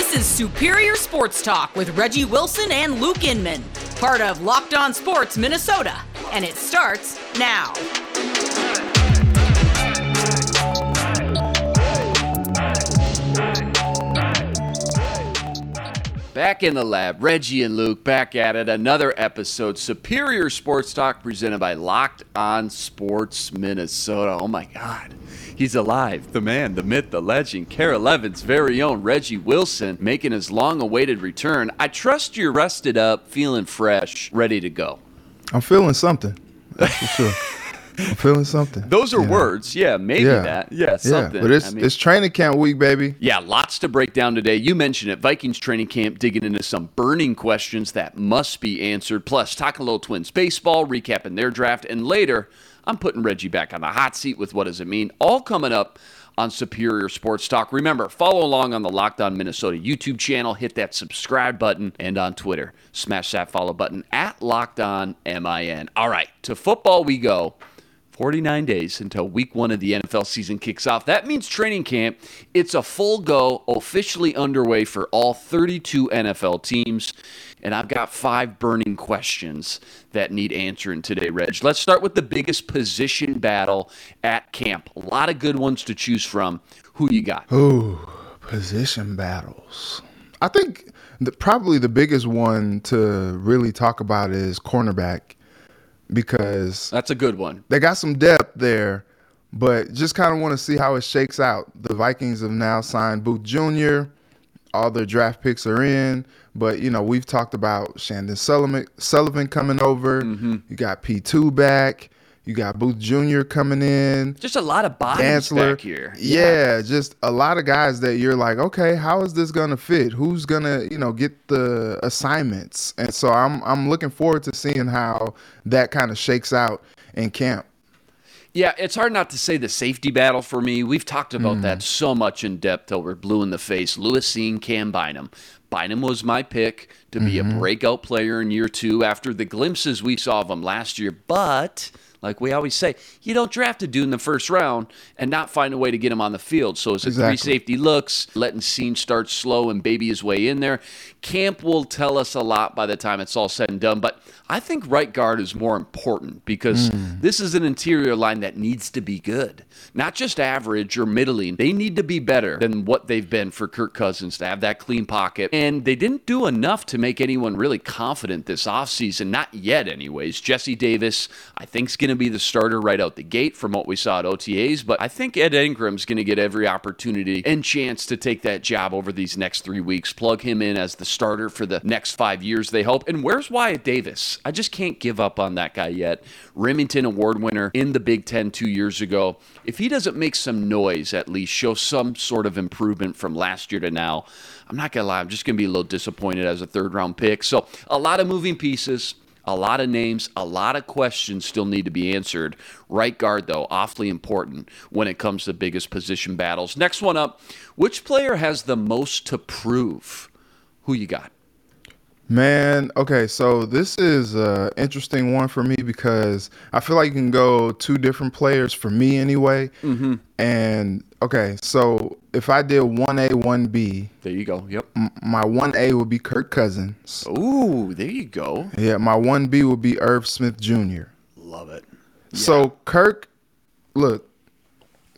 This is Superior Sports Talk with Reggie Wilson and Luke Inman, part of Locked On Sports Minnesota, and it starts now. Back in the lab, Reggie and Luke back at it. Another episode, Superior Sports Talk, presented by Locked On Sports Minnesota. Oh my God, he's alive! The man, the myth, the legend, KARE 11's very own Reggie Wilson, making his long-awaited return. I trust you're rested up, feeling fresh, ready to go. I'm feeling something. That's for sure. I'm feeling something. Those are words, yeah, maybe Yeah. that, yeah, something. Yeah, but it's I mean- it's training camp week, baby. Yeah, lots to break down today. You mentioned it. Vikings training camp digging into some burning questions that must be answered. Plus, talking a little Twins baseball, recapping their draft, and later, I'm putting Reggie back on the hot seat with what does it mean? All coming up on Superior Sports Talk. Remember, follow along on the Locked On Minnesota YouTube channel. Hit that subscribe button, and on Twitter, smash that follow button at Locked On MIN. All right, to football we go. 49 days until week one of the NFL season kicks off. That means training camp. It's a full go, officially underway for all 32 NFL teams. And I've got five burning questions that need answering today, Reg. Let's start with the biggest position battle at camp. A lot of good ones to choose from. Who you got? Ooh, position battles. I think the, probably the biggest one to really talk about is cornerback because That's a good one. they got some depth there, but just kind of want to see how it shakes out. The Vikings have now signed Booth Jr. All their draft picks are in, but you know we've talked about Chandon Sullivan, Sullivan coming over. Mm-hmm. You got P two back. You got Booth Jr. coming in. Just a lot of bodies Chancellor. back here. Yeah, just a lot of guys that you're like, okay, how is this gonna fit? Who's gonna, you know, get the assignments? And so I'm I'm looking forward to seeing how that kind of shakes out in camp. Yeah, it's hard not to say the safety battle for me. We've talked about Hmm. that so much in depth till we're blue in the face. Lewis Cine, Cam Bynum. Bynum was my pick to be Mm-hmm. a breakout player in year two after the glimpses we saw of him last year. But, like we always say, you don't draft a dude in the first round and not find a way to get him on the field. So as a three safety looks, letting Cine start slow and baby his way in there. Camp will tell us a lot by the time it's all said and done. But I think right guard is more important because Hmm. this is an interior line that needs to be good, not just average or middling. They need to be better than what they've been for Kirk Cousins to have that clean pocket. And they didn't do enough to make anyone really confident this offseason, not yet, anyways. Jesse Davis, I think, is going to be the starter right out the gate from what we saw at OTAs, but I think Ed Ingram's going to get every opportunity and chance to take that job over these next three weeks. Plug him in as the starter for the next five years, they hope. And where's Wyatt Davis? I just can't give up on that guy yet. Rimington Award winner in the Big Ten two years ago. If he doesn't make some noise, at least show some sort of improvement from last year to now, I'm not to lie, I'm just to be a little disappointed as a third round pick. So, a lot of moving pieces. A lot of names, a lot of questions still need to be answered. Right guard, though, awfully important when it comes to biggest position battles. Next one up which player has the most to prove? Who you got? Man, okay, so this is an interesting one for me because I feel like you can go two different players for me anyway. Mm-hmm. And okay, so if I did one A, one B, There you go. Yep. my one A would be Kirk Cousins. Ooh, there you go. Yeah, my one B would be Irv Smith Jr. Love it. So Kirk, look,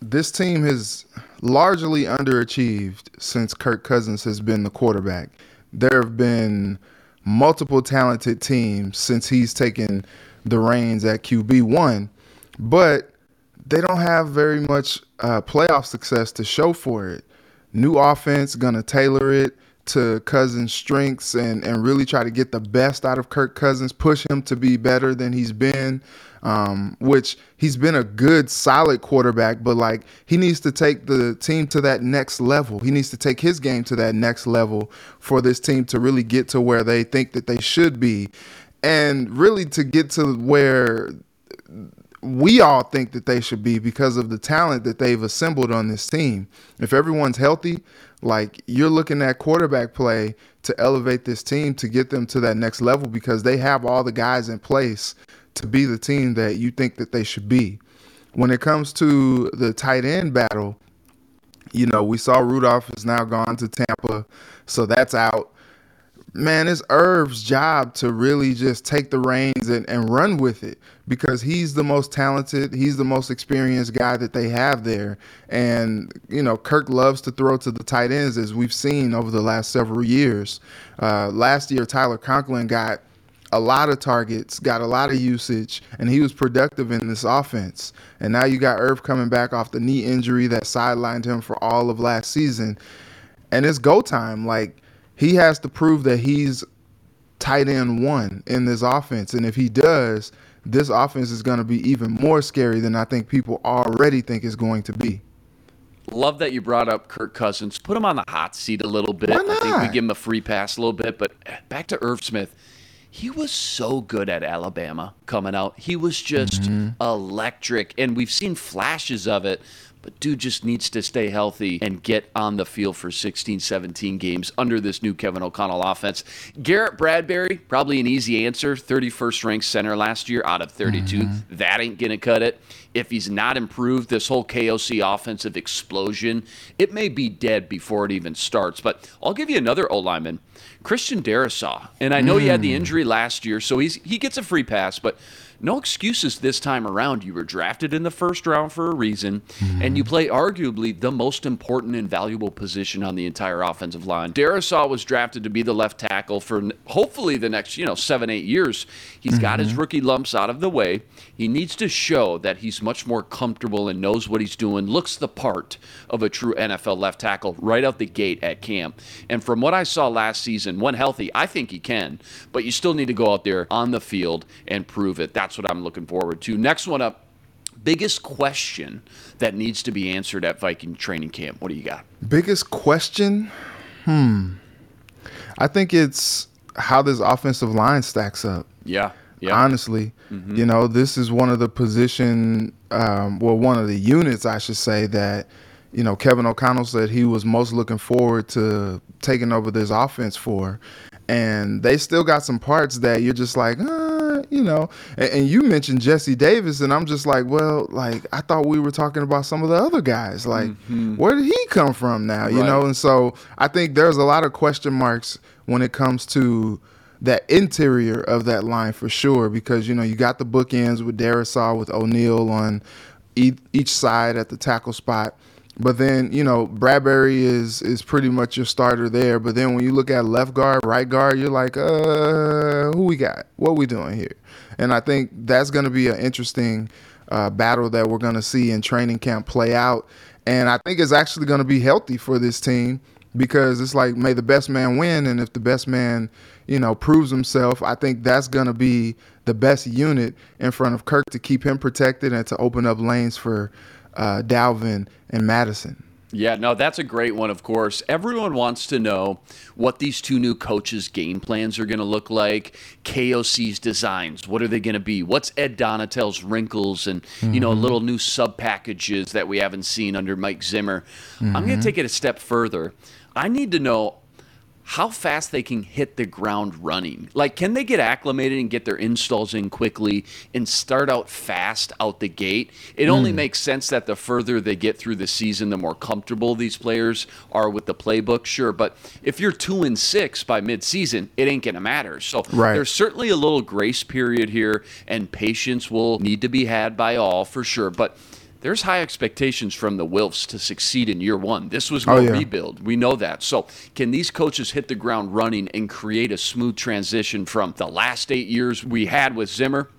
this team has largely underachieved since Kirk Cousins has been the quarterback. There have been multiple talented teams since he's taken the reins at QB one, but they don't have very much uh, playoff success to show for it. New offense, gonna tailor it to Cousins' strengths and and really try to get the best out of Kirk Cousins, push him to be better than he's been. Um, which he's been a good, solid quarterback, but like he needs to take the team to that next level. He needs to take his game to that next level for this team to really get to where they think that they should be, and really to get to where we all think that they should be because of the talent that they've assembled on this team. If everyone's healthy, like you're looking at quarterback play to elevate this team to get them to that next level because they have all the guys in place to be the team that you think that they should be. When it comes to the tight end battle, You know, we saw Rudolph is now gone to Tampa, so that's out man, it's Irv's job to really just take the reins and, and run with it because he's the most talented, he's the most experienced guy that they have there. And, you know, Kirk loves to throw to the tight ends as we've seen over the last several years. Uh, last year, Tyler Conklin got a lot of targets, got a lot of usage, and he was productive in this offense. And now you got Irv coming back off the knee injury that sidelined him for all of last season. And it's go time. Like, he has to prove that he's tight end one in this offense. And if he does, this offense is going to be even more scary than I think people already think it's going to be. Love that you brought up Kirk Cousins. Put him on the hot seat a little bit. I think we give him a free pass a little bit. But back to Irv Smith. He was so good at Alabama coming out. He was just mm-hmm. electric. And we've seen flashes of it but dude just needs to stay healthy and get on the field for 16, 17 games under this new Kevin O'Connell offense. Garrett Bradbury, probably an easy answer. 31st ranked center last year out of 32. Mm-hmm. That ain't going to cut it. If he's not improved, this whole KOC offensive explosion, it may be dead before it even starts. But I'll give you another O lineman, Christian Darrisaw. And I know mm. he had the mm. injury last year, so he's he gets a free pass, but no excuses this time around. You were drafted in the first round for a reason, mm-hmm. and you play arguably the most important and valuable position on the entire offensive line. Darrisaw was drafted to be the left tackle for hopefully the next, you know, seven, eight years. He's mm-hmm. got his mm-hmm. rookie lumps out of the way. He needs to show that he's much more comfortable and knows what he's doing, looks the part of a true NFL left tackle right out the gate at camp. And from what I saw last season, when healthy, I think he can, but you still need to go out there on the field and prove it. That's what I'm looking forward to. Next one up biggest question that needs to be answered at Viking training camp? What do you got? Biggest question? Hmm. I think it's how this offensive line stacks up. Yeah. Yeah. Honestly, mm-hmm. you know, this is one of the position, um, well, one of the units, I should say, that, you know, Kevin O'Connell said he was most looking forward to taking over this offense for. And they still got some parts that you're just like, uh, you know. And, and, you mentioned Jesse Davis, and I'm just like, well, like I thought we were talking about some of the other guys. Like, mm-hmm. where did he come from now? You right. know. And so I think there's a lot of question marks when it comes to that interior of that line for sure because you know you got the bookends with Darrisaw with O'Neill on each side at the tackle spot. But then you know Bradbury is is pretty much your starter there. But then when you look at left guard, right guard, you're like, uh, who we got? What we doing here? And I think that's going to be an interesting uh, battle that we're going to see in training camp play out. And I think it's actually going to be healthy for this team because it's like may the best man win, and if the best man you know, proves himself, I think that's going to be the best unit in front of Kirk to keep him protected and to open up lanes for uh, Dalvin and Mattison. Yeah, no, that's a great one, of course. Everyone wants to know what these two new coaches' game plans are going to look like. KOC's designs, what are they going to be? What's Ed Donatell's wrinkles and, mm-hmm. you know, mm-hmm. little new sub packages that we haven't seen under Mike Zimmer? Mm-hmm. I'm going to take it a step further. I need to know how fast they can hit the ground running. Like, can they get acclimated and get their installs in quickly and start out fast out the gate? It mm. only hmm. makes sense that the further they get through the season, the more comfortable these players are with the playbook, sure. But if you're two and six by midseason, it ain't going to matter. So right. there's certainly a little grace period here, and patience will need to be had by all for sure. But there's high expectations from the Wilfs to succeed in year one. This was oh, no oh, yeah. rebuild. We know that. So, can these coaches hit the ground running and create a smooth transition from the last eight years we had with Zimmer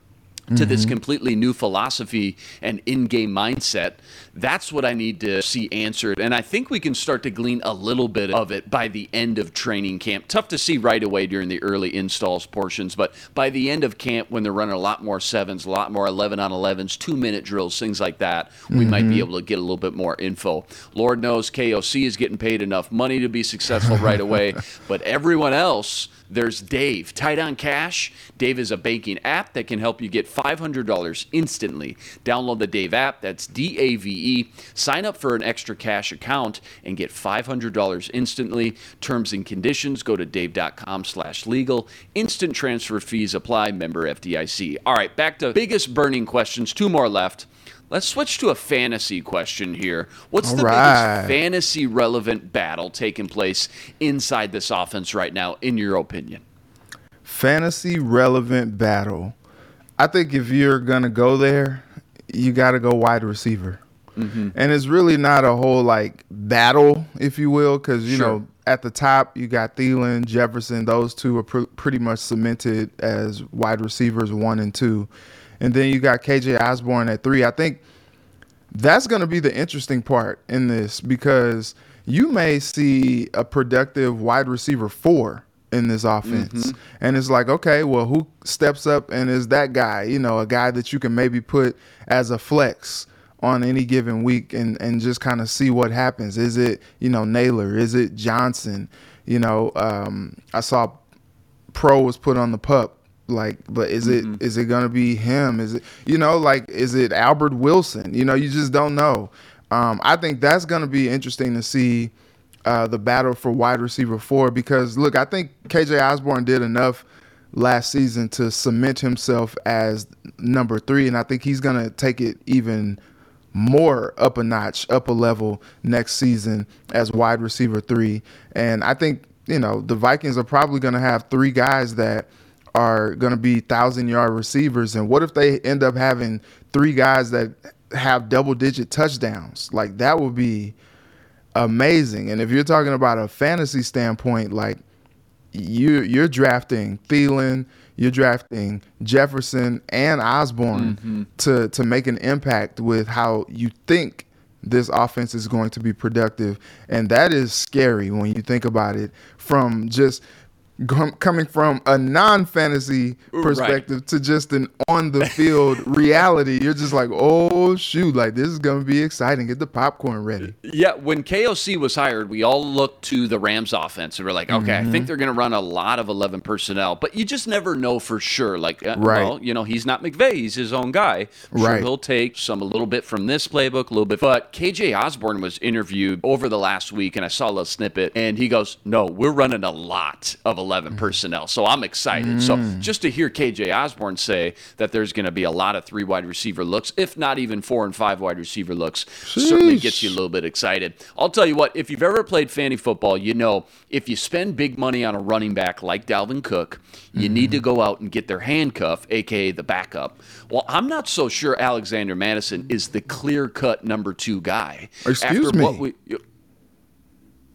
to mm-hmm. this completely new philosophy and in-game mindset that's what i need to see answered and i think we can start to glean a little bit of it by the end of training camp tough to see right away during the early installs portions but by the end of camp when they're running a lot more sevens a lot more 11 on 11s two minute drills things like that we mm-hmm. might be able to get a little bit more info lord knows koc is getting paid enough money to be successful right away but everyone else there's Dave, Tight on Cash. Dave is a banking app that can help you get $500 instantly. Download the Dave app, that's D A V E. Sign up for an extra cash account and get $500 instantly. Terms and conditions go to dave.com/legal. Instant transfer fees apply. Member FDIC. All right, back to biggest burning questions. Two more left. Let's switch to a fantasy question here. What's All the right. biggest fantasy relevant battle taking place inside this offense right now, in your opinion? Fantasy relevant battle. I think if you're gonna go there, you got to go wide receiver. Mm-hmm. And it's really not a whole like battle, if you will, because you Sure. know at the top you got Thielen, Jefferson. Those two are pr- pretty much cemented as wide receivers one and two, and then you got KJ Osborne at three. I think that's going to be the interesting part in this because you may see a productive wide receiver four in this offense. And it's like, okay, well, who steps up and is that guy? You know, a guy that you can maybe put as a flex on any given week and, and just kind of see what happens. Is it, you know, Nailor? Is it Johnson? You know, um, I saw Proehl was put on the pup. Like, but is it is it gonna be him? Is it you know like is it Albert Wilson? You know, you just don't know. Um, I think that's gonna be interesting to see uh, the battle for wide receiver four because look, I think KJ Osborne did enough last season to cement himself as number three, and I think he's gonna take it even more up a notch, up a level next season as wide receiver three. And I think, you know, the Vikings are probably going to have three guys that are going to be thousand yard receivers. And what if they end up having three guys that have double digit touchdowns? Like that would be amazing. And if you're talking about a fantasy standpoint, like you you're drafting Thielen, you're drafting Jefferson and Osborne mm-hmm. to to make an impact with how you think this offense is going to be productive, and that is scary when you think about it from just com- coming from a non-fantasy perspective to just an on-the-field reality. You're just like, oh shoot, like this is going to be exciting. Get the popcorn ready. Yeah, when KOC was hired, we all looked to the Rams offense and we're like, okay, I think they're going to run a lot of 11 personnel, but you just never know for sure. Like, uh, Right. well, you know, he's not McVay, he's his own guy. Sure, Right. he'll take some a little bit from this playbook, a little bit. But KJ Osborne was interviewed over the last week and I saw a little snippet and he goes, no, we're running a lot of 11 mm. personnel. So I'm excited. So mm. just to hear KJ Osborne say that there's going to be a lot of three wide receiver looks, if not even four and five wide receiver looks, certainly gets you a little bit excited. I'll tell you what, if you've ever played fantasy football, you know if you spend big money on a running back like Dalvin Cook, you need to mm-hmm. go out and get their handcuff, aka the backup. Well, I'm not so sure Alexander Mattison is the clear cut number two guy. Excuse After me. What we,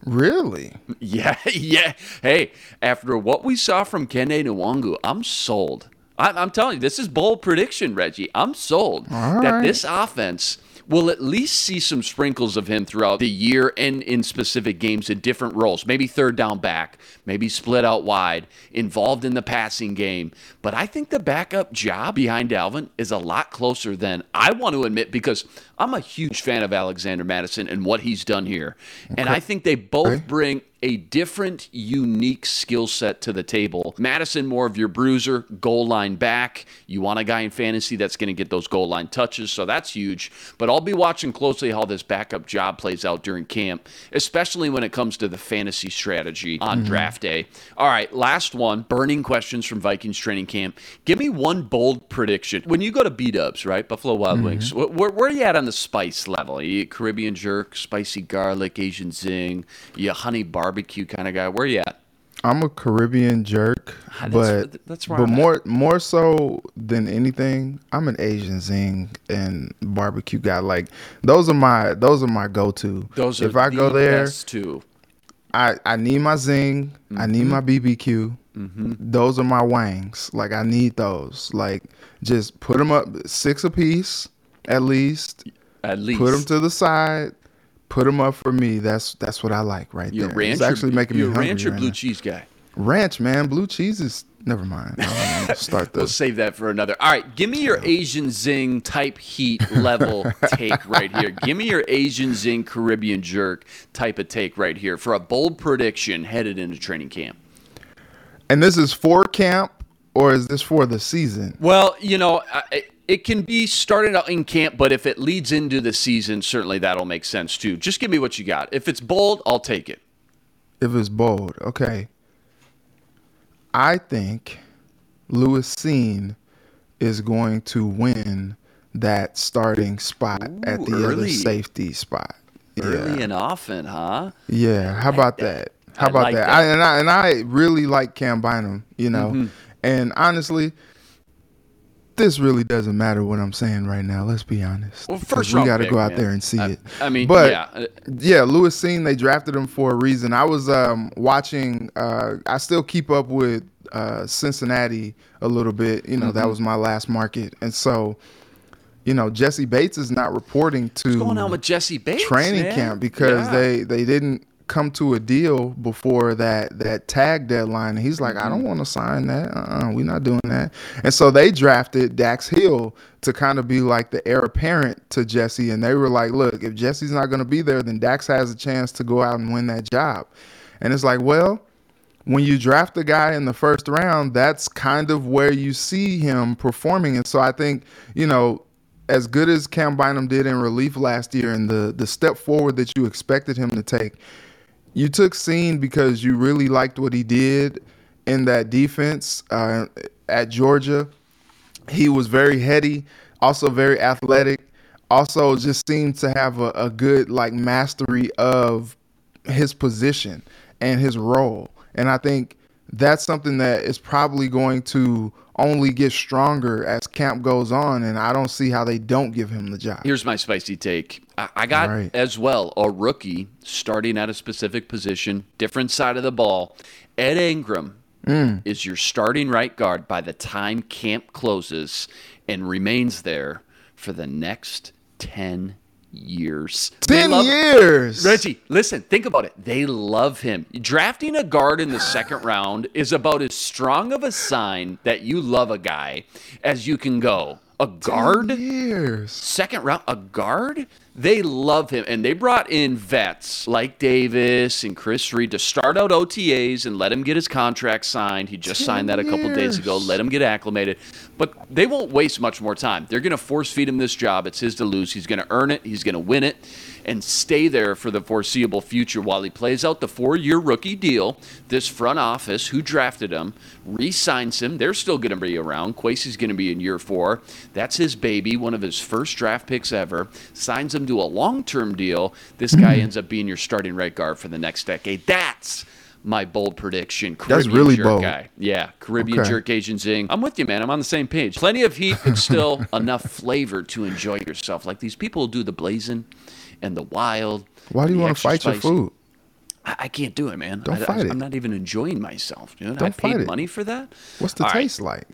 Really? yeah, yeah. Hey, after what we saw from Kene Nwangwu, I'm sold. I'm, I'm telling you, this is bold prediction, Reggie. I'm sold All that right. this offense will at least see some sprinkles of him throughout the year and in specific games in different roles. Maybe third down back, maybe split out wide, involved in the passing game. But I think the backup job behind Dalvin is a lot closer than I want to admit because I'm a huge fan of Alexander Mattison and what he's done here. And I think they both Okay. bring a different, unique skill set to the table. Mattison, more of your bruiser, goal line back. You want a guy in fantasy that's going to get those goal line touches, so that's huge. But I'll be watching closely how this backup job plays out during camp, especially when it comes to the fantasy strategy on mm-hmm. draft day. All right, last one burning questions from Vikings training camp. Give me one bold prediction. When you go to B Dubs, right? Buffalo Wild Wings, mm-hmm. wh- where, where are you at on the spice level? You Caribbean jerk, spicy garlic, Asian zing? you honey barbecue kind of guy? Where are you at? I'm a Caribbean jerk, Ah, that's- but that's but I'm at. more more so than anything, I'm an Asian zing and barbecue guy. Like those are my those are my go to. Those are if I go there, too. I I need my zing, I need Mm-hmm. my BBQ. Those are my wangs. Like I need those. Like just put them up six a piece at least. At least Put them to the side. Put them up for me. That's that's what I like right you there. ranch. it's actually making you me hungry. ranch or right blue now. cheese guy. Ranch, man. Blue cheese is never mind. Start We'll save that for another. All right, give me your Asian zing type heat level take right here. Give me your Asian zing Caribbean jerk type of take right here for a bold prediction headed into training camp. And this is for camp, or is this for the season? Well, you know, I- it can be started out in camp, but if it leads into the season, certainly that'll make sense too. Just give me what you got. If it's bold, I'll take it. If it's bold, okay. I think Lewis Cine is going to win that starting spot at Ooh, the other safety spot. Early Yeah. and often, huh? Yeah, how about that? How I about like that? that. I, and I and I really like Cam Bynum, you know. Mm-hmm. And honestly, this really doesn't matter what I'm saying right now. Let's be honest. Well, first we got to go out man. there and see I- it. I mean, but yeah. uh, yeah, Lewis Cine they drafted him for a reason. I was um, watching. Uh, I still keep up with uh, Cincinnati a little bit. You know, Mm-hmm. that was my last market, and so. You know, Jessie Bates is not reporting to What's going on with Jessie Bates? training man? camp because Yeah. they they didn't come to a deal before that that tag deadline. And he's like, I Mm-hmm. don't want to sign that. Uh-uh, we're not doing that. And so they drafted Dax Hill to kind of be like the heir apparent to Jessie. And they were like, look, if Jessie's not going to be there, then Dax has a chance to go out and win that job. And it's like, well. When you draft a guy in the first round, that's kind of where you see him performing. And so I think, you know, as good as Cam Bynum did in relief last year and the the step forward that you expected him to take, you took Cine because you really liked what he did in that defense uh, at Georgia. He was very heady, also very athletic, also just seemed to have a, a good like mastery of his position and his role. And I think that's something that is probably going to only get stronger as camp goes on. And I don't see how they don't give him the job. Here's my spicy take. I, I got Right. as well a rookie starting at a specific position, different side of the ball. Ed Ingram Mm. is your starting right guard by the time camp closes and remains there for the next 10 years. 10 love- years. Reggie, listen, think about it. They love him. Drafting a guard in the second round is about as strong of a sign that you love a guy as you can go. A guard? Second round, a guard. They love him, and they brought in vets like Davis and Chris Reed to start out OTAs and let him get his contract signed. He just signed that a couple days ago. Let him get acclimated, but they won't waste much more time. They're going to force feed him this job. It's his to lose. He's going to earn it. He's going to win it, and stay there for the foreseeable future while he plays out the four-year rookie deal. This front office, who drafted him, re-signs him. They're still going to be around. Kwesi's going to be in year four. That's his baby, one of his first draft picks ever. Signs him to a long-term deal. This guy ends up being your starting right guard for the next decade. That's my bold prediction. That's really jerk bold. guy. Yeah, Caribbean Okay. jerk Asian zing. I'm with you, man. I'm on the same page. Plenty of heat, but still enough flavor to enjoy yourself. Like these people who do the blazing and the wild. Why do you want to fight your food? I, I can't do it, man. Don't I, fight it. I'm not even enjoying myself, dude. I Don't paid fight it. money for that. What's the All right. taste like?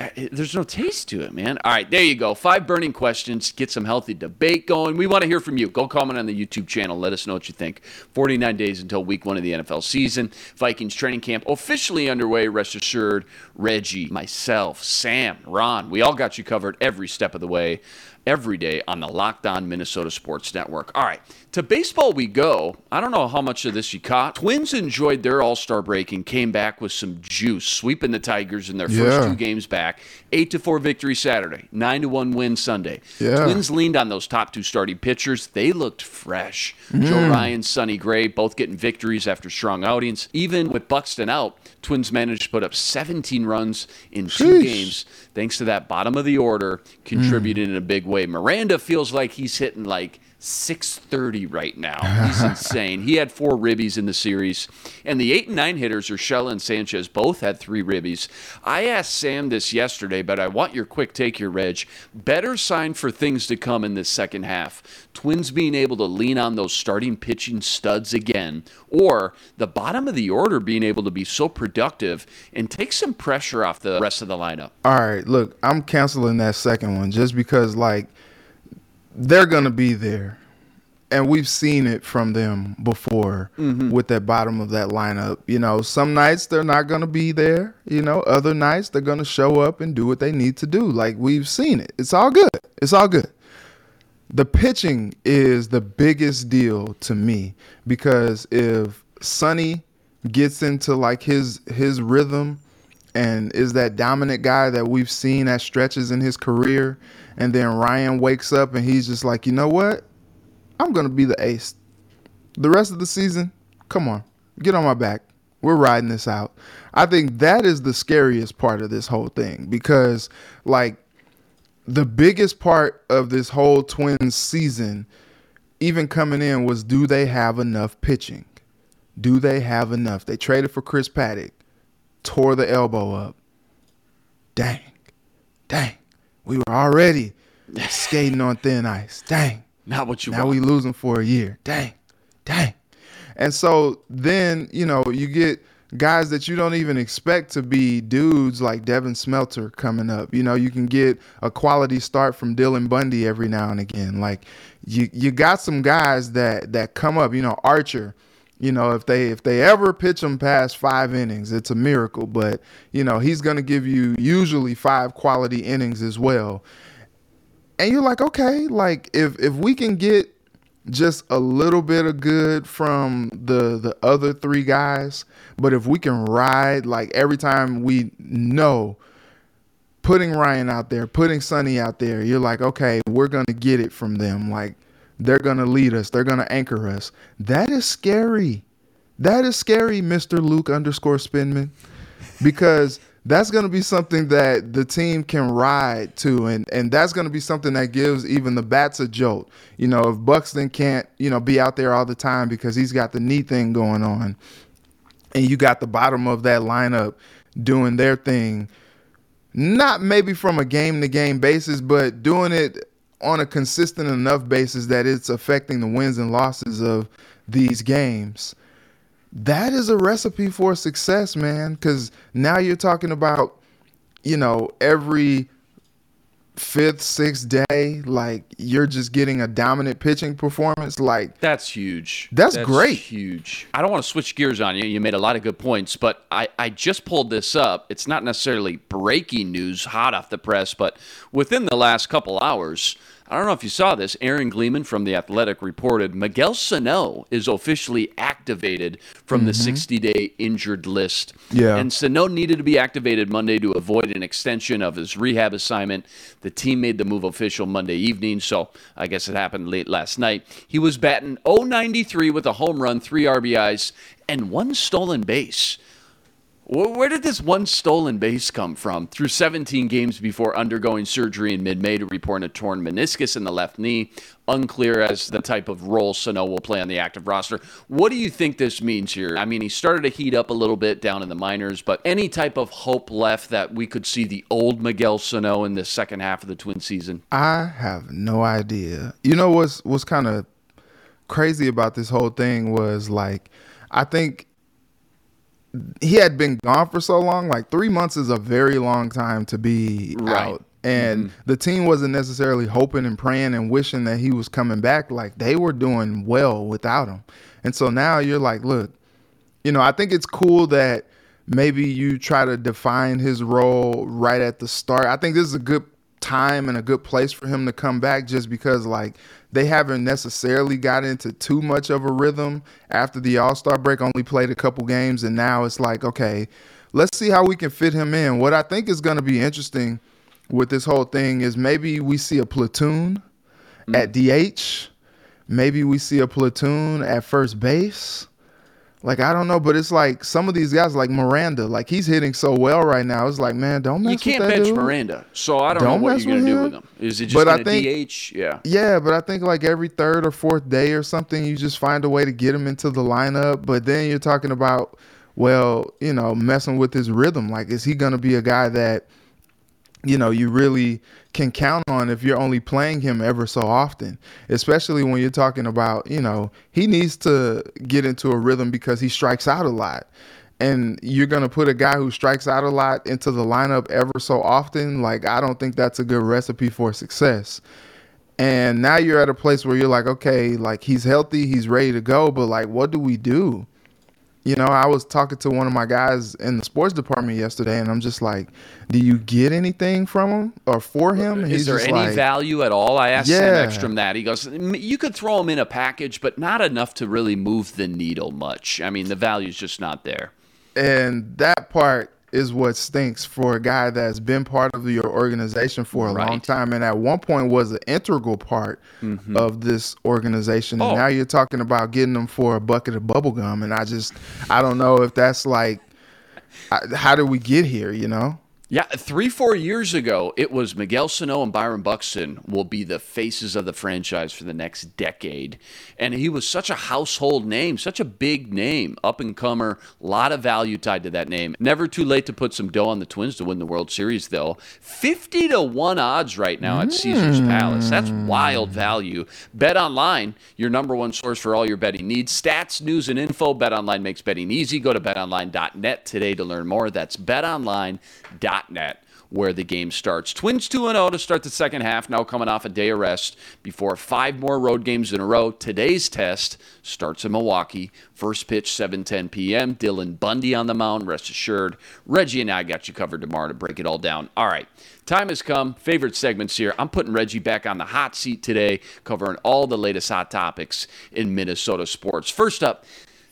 Uh, There's no taste to it, man. All right, there you go. Five burning questions. Get some healthy debate going. We want to hear from you. Go comment on the YouTube channel. Let us know what you think. 49 days until week one of the NFL season. Vikings training camp officially underway. Rest assured, Reggie, myself, Sam, Ron, we all got you covered every step of the way, every day on the Locked On Minnesota Sports Network. All right, to baseball we go. I don't know how much of this you caught. Twins enjoyed their All Star break and came back with some juice, sweeping the Tigers in their first Yeah. two games back. Eight to four victory Saturday, nine to one win Sunday. Yeah. Twins leaned on those top two starting pitchers. They looked fresh. Joe mm. Ryan, Sonny Gray, both getting victories after strong outings. Even with Buxton out, Twins managed to put up 17 runs in two Sheesh. games, thanks to that bottom of the order contributing hmm. in a big way. Miranda feels like he's hitting like 630 right now. He's insane. He had four ribbies in the series. And the eight and nine hitters, are Urshela and Sanchez, both had three ribbies. I asked Sam this yesterday, but I want your quick take here, Reg. Better sign for things to come in this second half. Twins being able to lean on those starting pitching studs again, or the bottom of the order being able to be so productive and take some pressure off the rest of the lineup. All right, look, I'm canceling that second one just because like they're gonna be there, and we've seen it from them before mm-hmm. with that bottom of that lineup. You know, some nights they're not gonna be there. You know, other nights they're gonna show up and do what they need to do. Like we've seen it. It's all good. It's all good. The pitching is the biggest deal to me because if Sonny gets into like his his rhythm and is that dominant guy that we've seen at stretches in his career and then Ryan wakes up and he's just like, "You know what? I'm going to be the ace. The rest of the season, come on. Get on my back. We're riding this out." I think that is the scariest part of this whole thing because like the biggest part of this whole Twins season, even coming in, was do they have enough pitching? Do they have enough? They traded for Chris Paddack, tore the elbow up. Dang, dang, we were already skating on thin ice. Dang, Not what you now want. we losing for a year. Dang, dang. And so then, you know, you get guys that you don't even expect to be dudes like Devin Smeltzer coming up. You know, you can get a quality start from Dylan Bundy every now and again. Like you you got some guys that that come up, you know, Archer you know, if they if they ever pitch him past five innings, it's a miracle. But you know, he's going to give you usually five quality innings as well. And you're like, okay, like if if we can get just a little bit of good from the the other three guys, but if we can ride like every time we know putting Ryan out there, putting Sonny out there, you're like, okay, we're gonna get it from them. Like they're gonna lead us, they're gonna anchor us. That is scary. That is scary, Mr. Luke underscore Spinman, because that's going to be something that the team can ride to, and and that's going to be something that gives even the bats a jolt. You know, if Buxton can't, you know, be out there all the time because he's got the knee thing going on, and you got the bottom of that lineup doing their thing, not maybe from a game to game basis, but doing it on a consistent enough basis that it's affecting the wins and losses of these games that is a recipe for success, man. Because now you're talking about, you know, every fifth, sixth day, like you're just getting a dominant pitching performance. Like That's huge. That's great. Huge. I don't want to switch gears on you. You made a lot of good points, but I, I just pulled this up. It's not necessarily breaking news, hot off the press, but within the last couple hours, I don't know if you saw this. Aaron Gleeman from The Athletic reported Miguel Sano is officially activated from the mm-hmm. 60 day injured list. Yeah. And Sano needed to be activated Monday to avoid an extension of his rehab assignment. The team made the move official Monday evening, so I guess it happened late last night. He was batting 093 with a home run, three RBIs, and one stolen base. Wh- Where did this one stolen base come from? Through 17 games before undergoing surgery in mid May to report a torn meniscus in the left knee. Unclear as the type of role Sano will play on the active roster. What do you think this means here? I mean, he started to heat up a little bit down in the minors, but any type of hope left that we could see the old Miguel Sano in the second half of the Twin season? I have no idea. You know what's what's kind of crazy about this whole thing was like, I think he had been gone for so long. Like three months is a very long time to be Right. out. And mm-hmm. the team wasn't necessarily hoping and praying and wishing that he was coming back. Like they were doing well without him. And so now you're like, look, you know, I think it's cool that maybe you try to define his role right at the start. I think this is a good time and a good place for him to come back just because like they haven't necessarily got into too much of a rhythm after the All-Star break only played a couple games and now it's like okay, let's see how we can fit him in. What I think is going to be interesting with this whole thing is maybe we see a platoon at DH, maybe we see a platoon at first base. Like I don't know, but it's like some of these guys, like Miranda, like he's hitting so well right now. It's like, man, don't mess You can't with that bench dude. Miranda, so I don't, Don't know what you're going with to do with him. Is it just But I think- DH? Yeah. Yeah, but I think like every third or fourth day or something, you just find a way to get him into the lineup. But then you're talking about, well, you know, messing with his rhythm. Like, is he going to be a guy that, you know, you really can count on if you're only playing him ever so often? Especially when you're talking about, you know, he needs to get into a rhythm because he strikes out a lot. And you're going to put a guy who strikes out a lot into the lineup ever so often. Like, I don't think that's a good recipe for success. And now you're at a place where you're like, okay, like he's healthy, he's ready to go, but like, what do we do? You know, I was talking to one of my guys in the sports department yesterday, and I'm just like, do you get anything from him or for uh, him? And Is he's there any like, value at all? I asked Sam Yeah. Ekstrom that. He goes, you could throw him in a package, but not enough to really move the needle much. I mean, the value's just not there. And that part is what stinks for a guy that's been part of your organization for a long time and at one point was an integral part mm-hmm. of this organization. And Oh. now you're talking about getting them for a bucket of bubble gum. And I just, I don't know if that's like, I- how did we get here, you know? Yeah, three, four years ago, it was Miguel Sano and Byron Buxton will be the faces of the franchise for the next decade. And he was such a household name, such a big name, up and comer, a lot of value tied to that name. Never too late to put some dough on the Twins to win the World Series, though. 50 to 1 odds right now at Caesars hmm. Palace. That's wild value. Bet Online, your number one source for all your betting needs. Stats, news, and info. Bet Online makes betting easy. Go to betonline.net today to learn more. That's betonline.net net where the game starts. Twins 2 0 to start the second half, now coming off a day of rest before five more road games in a row. Today's test starts in Milwaukee. First pitch 7:10 p.m. Dylan Bundy on the mound, rest assured. Reggie and I got you covered tomorrow to break it all down. All right. Time has come. Favorite segments here. I'm putting Reggie back on the hot seat today, covering all the latest hot topics in Minnesota sports. First up,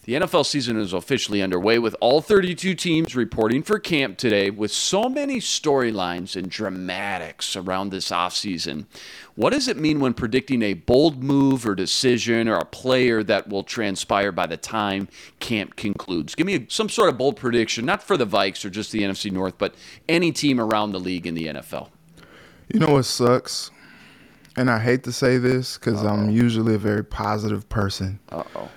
the NFL season is officially underway with all 32 teams reporting for camp today with so many storylines and dramatics around this offseason. What does it mean when predicting a bold move or decision or a player that will transpire by the time camp concludes? Give me some sort of bold prediction, not for the Vikes or just the NFC North, but any team around the league in the NFL. You know what sucks? And I hate to say this because I'm usually a very positive person. Uh oh.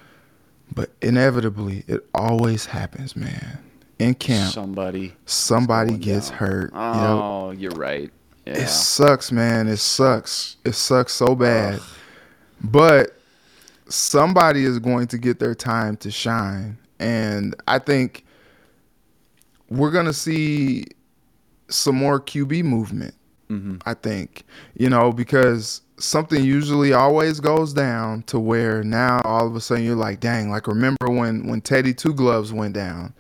But inevitably, it always happens, man. In camp, Somebody. somebody gets down. hurt. You Oh, you're right. Yeah. it sucks, man. It sucks. It sucks so bad. But somebody is going to get their time to shine. And I think we're going to see some more QB movement. I think, you know, because something usually always goes down to where now all of a sudden you're like, dang, like remember when when Teddy Two Gloves went down,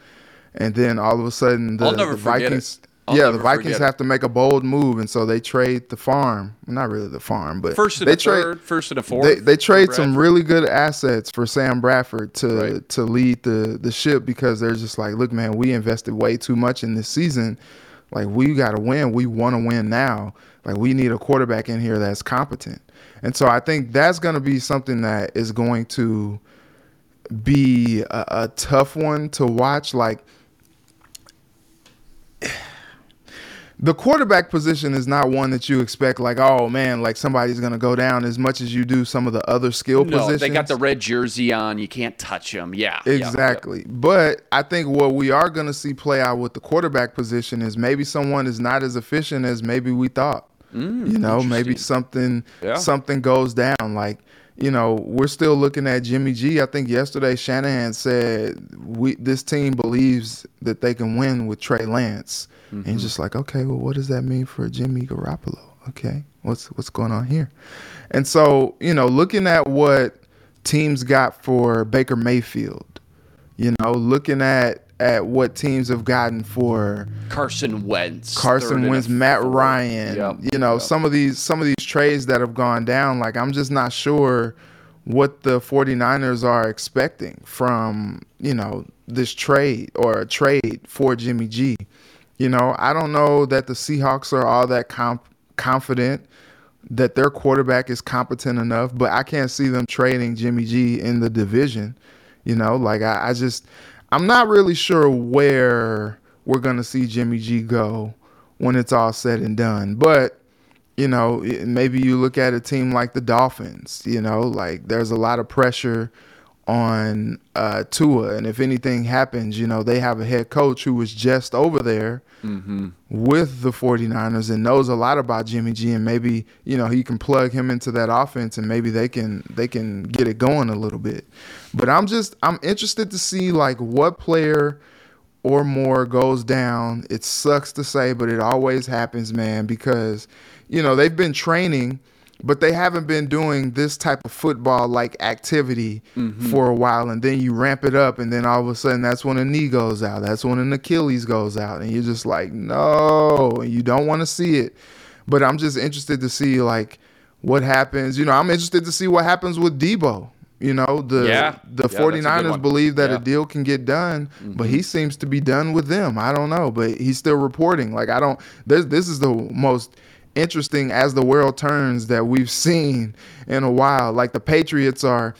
and then all of a sudden the, the. Vikings, yeah, the Vikings have to make a bold move, and so they trade the farm, well, not really the farm, but First and they a trade third, first and a fourth. they they trade some really good assets for Sam Bradford to Right. to lead the the ship because they're just like, look, man, we invested way too much in this season. Like we got to win. We want to win now. Like we need a quarterback in here that's competent. And so I think that's going to be something that is going to be a, a tough one to watch. Like the quarterback position is not one that you expect like oh man like somebody's going to go down as much as you do some of the other skill No, positions they got the red jersey on. You can't touch them. Yeah. Exactly. But I think what we are going to see play out with the quarterback position is maybe someone is not as efficient as maybe we thought. Mm, you know, maybe something Yeah. something goes down like you know, we're still looking at Jimmy G. I think yesterday Shanahan said we this team believes that they can win with Trey Lance. Mm-hmm. And just like, okay, well, what does that mean for Jimmy Garoppolo? Okay, what's what's going on here? And so, you know, looking at what teams got for Baker Mayfield, you know, looking at at what teams have gotten for Carson Wentz. Carson Wentz, Matt fourth. Ryan, Yep, you know, yep. some of these some of these trades that have gone down, like I'm just not sure what the 49ers are expecting from, you know, this trade or a trade for Jimmy G. You know, I don't know that the Seahawks are all that comp- confident that their quarterback is competent enough, but I can't see them trading Jimmy G in the division. You know, like I, I just I'm not really sure where we're gonna see Jimmy G go when it's all said and done. But you know, maybe you look at a team like the Dolphins. You know, like there's a lot of pressure on uh, Tua, and if anything happens, you know, they have a head coach who was just over there with the 49ers and knows a lot about Jimmy G and maybe, you know, he can plug him into that offense and maybe they can they can get it going a little bit. But I'm just I'm interested to see like what player or more goes down. It sucks to say, but it always happens, man, because you know, they've been training but they haven't been doing this type of football like activity for a while and then you ramp it up and then all of a sudden that's when a knee goes out that's when an achilles goes out and you're just like no and you don't want to see it but i'm just interested to see like what happens you know i'm interested to see what happens with debo you know the Yeah. the Yeah, that's 49ers believe that Yeah. Mm-hmm. a deal can get done but he seems to be done with them i don't know but he's still reporting like i don't this this is the most interesting as the world turns that we've seen in a while. Like the Patriots are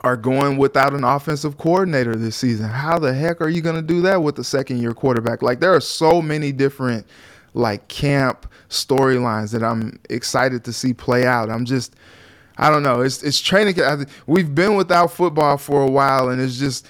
are going without an offensive coordinator this season. How the heck are you going to do that with the second year quarterback? Like there are so many different like camp storylines that I'm excited to see play out. I'm just I don't know. It's it's training. We've been without football for a while, and it's just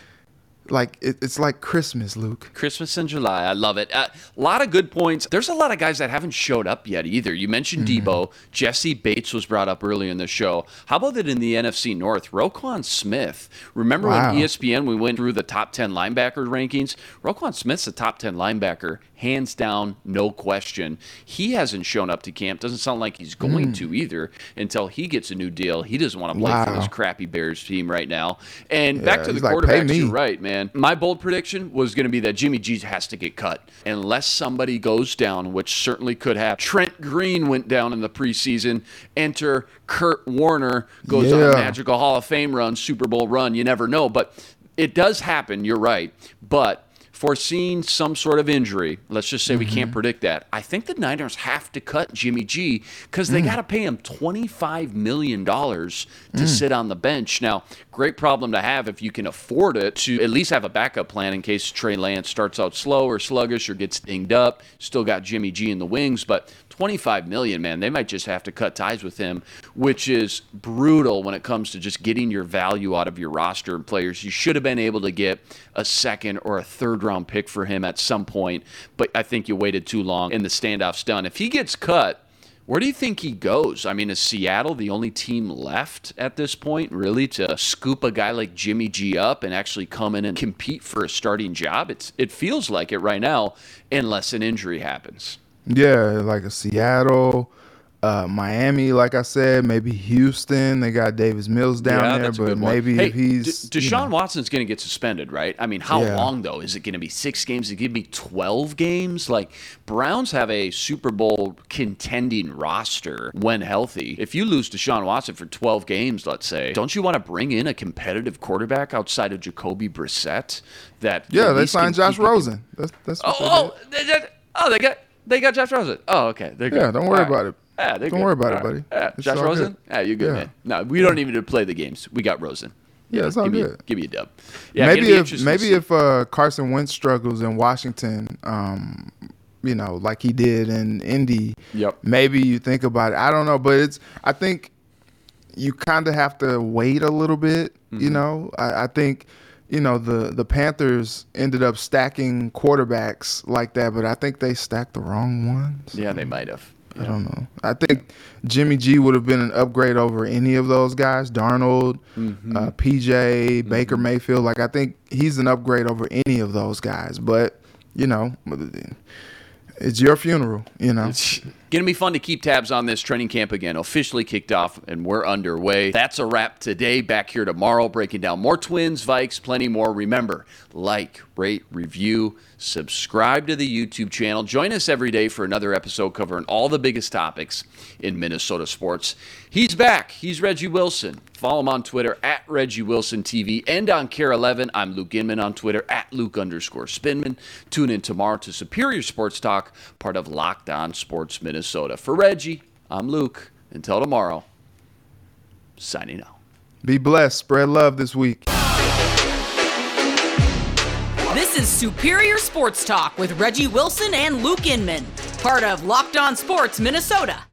like it, it's like Christmas, Luke. Christmas in July. I love it. A uh, lot of good points. There's a lot of guys that haven't showed up yet either. You mentioned mm-hmm. Deebo. Jessie Bates was brought up earlier in the show. How about that in the NFC North? Roquan Smith. Remember wow. when ESPN we went through the top 10 linebacker rankings? Roquan Smith's a top 10 linebacker, hands down, no question. He hasn't shown up to camp. Doesn't sound like he's going mm. to either until he gets a new deal. He doesn't want to play wow. for this crappy Bears team right now. And yeah, back to the quarterbacks, you're right, man man. My bold prediction was going to be that Jimmy G has to get cut unless somebody goes down, which certainly could happen. Trent Green went down in the preseason. Enter Kurt Warner goes yeah. on a magical Hall of Fame run, Super Bowl run. You never know, but it does happen. You're right, but foreseeing some sort of injury, let's just say mm-hmm. we can't mm-hmm. predict that. I think the Niners have to cut Jimmy G because they mm. got to pay him $25 million to mm. sit on the bench. Now, great problem to have if you can afford it to at least have a backup plan in case Trey Lance starts out slow or sluggish or gets dinged up. Still got Jimmy G in the wings, but 25 million, man, they might just have to cut ties with him, which is brutal when it comes to just getting your value out of your roster and players. You should have been able to get a second or a third round pick for him at some point, but I think you waited too long and the standoff's done. If he gets cut, where do you think he goes? I mean, is Seattle the only team left at this point, really, to scoop a guy like Jimmy G up and actually come in and compete for a starting job? It's it feels like it right now, unless an injury happens. Yeah, like a Seattle, uh, Miami, like I said, maybe Houston. They got Davis Mills down yeah, there, but maybe hey, if he's D- Deshaun you know. Watson's going to get suspended, right? I mean, how yeah. long though? Is it going to be six games? Is it going to be twelve games? Like Browns have a Super Bowl contending roster when healthy. If you lose Deshaun Watson for twelve games, let's say, don't you want to bring in a competitive quarterback outside of Jacoby Brissett? That yeah, they signed Josh Rosen. That's that's oh oh, oh they got they got Josh Rosen. Oh, okay. They're good. Yeah, don't worry about it. Yeah, don't good. worry about it, buddy. Yeah, Josh Rosen. Good. Yeah, you're good, yeah. man. No, we don't even need to play the games. We got Rosen. Yeah, it's all give good. Me, give me a dub. Yeah, maybe if maybe if uh, Carson Wentz struggles in Washington, um, you know, like he did in Indy. Yep. Maybe you think about it. I don't know, but it's. I think you kind of have to wait a little bit. Mm-hmm. You know, I, I think you know the the Panthers ended up stacking quarterbacks like that, but I think they stacked the wrong ones. Yeah, they might have. Yeah. I don't know. I think Jimmy G would have been an upgrade over any of those guys. Darnold, mm-hmm. uh, PJ, mm-hmm. Baker Mayfield. Like I think he's an upgrade over any of those guys. But you know, it's your funeral, you know. Going to be fun to keep tabs on this training camp again. Officially kicked off and we're underway. That's a wrap today. Back here tomorrow, breaking down more Twins, Vikes, plenty more. Remember, like, rate, review, subscribe to the YouTube channel. Join us every day for another episode covering all the biggest topics in Minnesota sports. He's back. He's Reggie Wilson. Follow him on Twitter at Reggie Wilson TV and on KARE 11. I'm Luke Inman on Twitter at Luke underscore Spinman. Tune in tomorrow to Superior Sports Talk, part of Locked On Sports Minnesota. For Reggie, I'm Luke. Until tomorrow, signing out. Be blessed. Spread love this week. This is Superior Sports Talk with Reggie Wilson and Luke Inman, part of Locked On Sports Minnesota.